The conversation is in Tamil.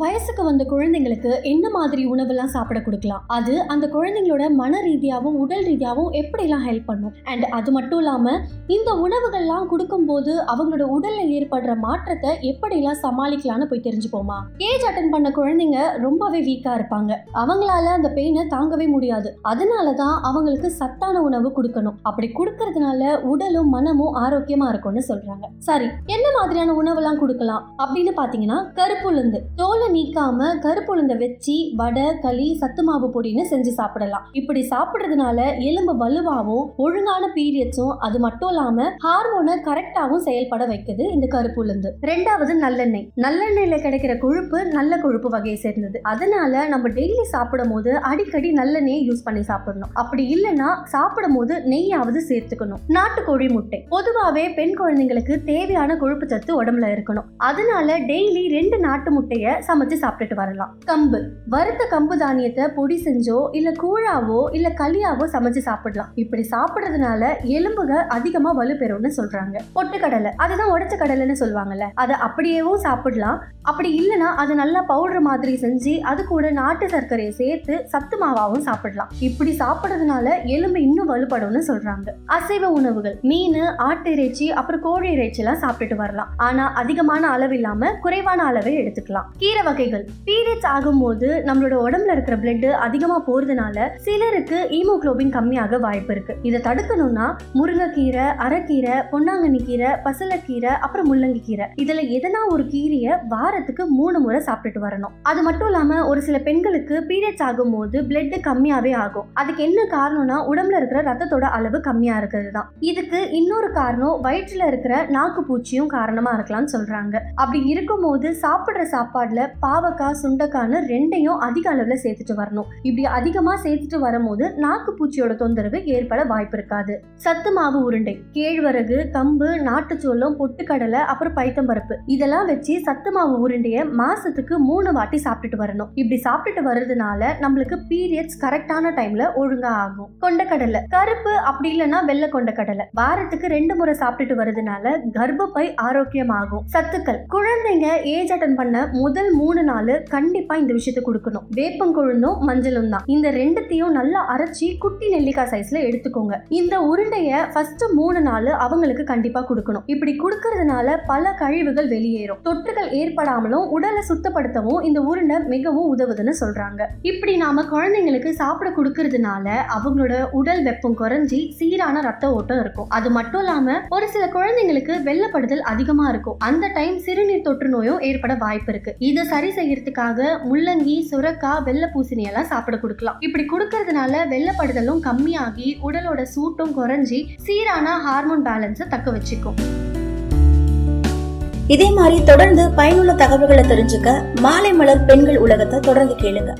வயசுக்கு வந்த குழந்தைங்களுக்கு என்ன மாதிரி உணவெல்லாம் சாப்பிட கொடுக்கலாம்? அது அந்த குழந்தைங்களோட மன ரீதியாகவும் உடல் ரீதியாகவும் எப்படிலாம் ஹெல்ப் பண்ணும்? அண்ட் அது மட்டும் இல்லாமல் இந்த உணவுகள்லாம் கொடுக்கும்போது அவங்களோட உடலில் ஏற்படுற மாற்றத்தை எப்படிலாம் சமாளிக்கலாம்னு போய் தெரிஞ்சுப்போமா? ஏஜ் அட்டன் பண்ண குழந்தைங்க ரொம்பவே வீக்காக இருப்பாங்க. அவங்களால அந்த பெயினை தாங்கவே முடியாது. அதனால தான் அவங்களுக்கு சத்தான உணவு கொடுக்கணும். அப்படி கொடுக்கறதுனால உடலும் மனமும் ஆரோக்கியமா இருக்கும்னு சொல்றாங்க. சரி என்ன மாதிரியான உணவெல்லாம் கொடுக்கலாம்? அப்படின்னு பார்த்தீங்கன்னா கருப்புளுந்து தோலை நீக்காம கருப்புளுந்த வச்சு வடை களி சத்து மாவு பொடின்னு செஞ்சு சாப்பிடலாம். இப்படி சாப்பிடுறதுனால எலும்பு வலுவாகவும் ஒழுங்கான பீரியட்ஸும் அது மட்டும் இல்லாம ஹார்மோனை கரெக்டாகவும் செயல்பட வைக்குது இந்த கருப்புளுந்து ரெண்டாவது நல்லெண்ணெய். நல்லெண்ணெயில கிடைக்கிற கொழுப்பு நல்ல கொழுப்பு வகையை சேர்ந்தது. அதனால நம்ம டெய்லி சாப்பிடும் போது அடிக்கடி நல்லெண்ணெயை யூஸ் பண்ணி சாப்பிடணும். அப்படி இல்லைன்னா சாப்பிடும் போது நெய்யாவது சேர்த்துக்கணும். நாட்டுக்கோழி முட்டை. பொதுவாகவே பெண் குழந்தைங்களுக்கு தேவையான கொழுப்பு சத்து உடம்புல இருக்கணும். அதனால டெய்லி ரெண்டு நாட்டு முட்டையை சமைச்சு சாப்பிட்டுட்டு வரலாம். கம்பு. வறுத்த கம்பு தானியத்தை பொடி செஞ்சோ இல்ல கூழாவோ இல்ல களியாவோ சமைச்சு சாப்பிடலாம். இப்படி சாப்பிடுறதுனால எலும்புகள் அதிகமா வலுப்பெறும்னு சொல்றாங்க. பொட்டுக்கடலை. அதுதான் உடச்ச கடலைன்னு சொல்லுவாங்கல்ல அதை அப்படியேவும் சாப்பிடலாம். அப்படி இல்லைன்னா அதை நல்லா பவுடர் மாதிரி செஞ்சு அது கூட நாட்டு சர்க்கரையை சேர்த்து சத்து மாவாவும் சாப்பிடலாம். இப்படி சாப்பிடுறதுனால எலும்பு இன்னும் வலுப்படும்னு சொல்றாங்க. அசைவ உணவுகள். மீன் ஆட்டு இறைச்சி அப்புறம் கோழி இறைச்சி எல்லாம் சாப்பிட்டுட்டு வரலாம். ஆனா அதிகமான அளவு இல்லாம குறைவான அளவை எடுத்துக்கலாம். கீரை வகைகள். பீரியட்ஸ் ஆகும்போது நம்மளோட உடம்புல இருக்கிற பிளட் அதிகமா போறதுனால சிலருக்கு ஈமோக்ளோபின் கம்மியாக வாய்ப்பு இருக்கு. இதை தடுக்கணும்னா முருங்கைக்கீரை அரைக்கீரை பொன்னாங்கண்ணி கீரை பசலைக்கீரை அப்புறம் முள்ளங்கி கீரை இதுல எதனா ஒரு கீரையை வாரத்துக்கு மூணு முறை சாப்பிட்டுட்டு வரணும். அது மட்டும் இல்லாம ஒரு சில பெண்களுக்கு பீரியட்ஸ் ஆகும்போது பிளட் கம்மியாவே ஆகும். அதுக்கு என்ன காரணம்னா உடம்புல இருக்கிற ரத்தத்தோட அளவு கம்மியா இருக்கிறது தான் இதுக்கு இன்னொரு காரணம் வயிற்றுல இருக்கிற நாக்கு பூச்சியும் காரணமா இருக்கலாம்னு சொல்றாங்க. அப்படி இருக்கும்போது சாப்பிடுற சாப்பாடுல பாவக்காய் சுண்டக்கான்னு ரெண்டையும் அதிக அளவில் சேர்த்துட்டு வரணும். இப்படி அதிகமாக சேர்த்துட்டு வரும்போது நாக்கு பூச்சியோட தொந்தரவு ஏற்பட வாய்ப்பு இருக்காது. சத்து மாவு உருண்டை கேழ்வரகு கம்பு நாட்டுச்சோளம் பொட்டுக்கடலை அப்புறம் பைத்தம்பருப்பு. இதெல்லாம் வச்சு சத்து மாவு உருண்டையை மாசத்துக்கு மூணு வாட்டி சாப்பிட்டுட்டு வரணும். இப்படி சாப்பிட்டுட்டு வர்றதுனால நம்மளுக்கு பீரியட்ஸ் கரெக்டான டைம்ல ஒழுங்கா ஆகும். கொண்டக்கடலை. கருப்பு அப்படி இல்லைன்னா வெள்ளை கொண்டக்கடலை. வாரத்துக்கு ரெண்டு முறை சாப்பிட்டுட்டு வர்றதுனால கர்ப்பப்பை ஆரோக்கியமாகும். சத்துக்கள். குழந்தைங்க ஏஜ் அட்டன் பண்ண முதல் மூணு நாள் கண்டிப்பா இந்த விஷயத்தை கொடுக்கணும். வேப்பங்கொழுந்தும் மஞ்சளும் தான். இந்த ரெண்டுத்தையும் நல்லா அரைச்சி குட்டி நெல்லிக்காய் சைஸ்ல எடுத்துக்கோங்க. இந்த உருண்டைய ஃபர்ஸ்ட் மூணு நாள் அவங்களுக்கு கண்டிப்பா கொடுக்கணும். இப்படி கொடுக்கறதுனால பல கழிவுகள் வெளியேறும். தொற்றுகள் ஏற்படாமலும் உடலை சுத்தப்படுத்தவும் இந்த உருண்டை மிகவும் உதவுதுன்னு சொல்றாங்க. இப்படி நாம குழந்தைங்களுக்கு சாப்பிட கொடுக்கறதுனால அவங்களோட உடல் வெப்பம் குறைஞ்சி சீரான ரத்த ஓட்டம் இருக்கும். அது மட்டும் இல்லாம ஒரு சில குழந்தைங்களுக்கு வெள்ளப்படுதல் அதிகமா இருக்கும். அந்த டைம் சிறுநீர் தொற்று நோயும் ஏற்பட வாய்ப்பு இருக்கு. இதை சரி செய்யறதுக்காக முள்ளங்கி சுரக்காய் வெள்ளை பூசணி எல்லாம் சாப்பிட கொடுக்கலாம். இப்படி கொடுக்கறதுனால வெள்ளப்படுதலும் கம்மியாகி உடலோட சூட்டும் குறைஞ்சி சீரான ஹார்மோன் பேலன்ஸை தக்க வச்சுக்கும். இதே மாதிரி தொடர்ந்து பயனுள்ள தகவல்களை தெரிஞ்சுக்க மாலை மலர் பெண்கள் உலகத்தை தொடர்ந்து கேளுங்க.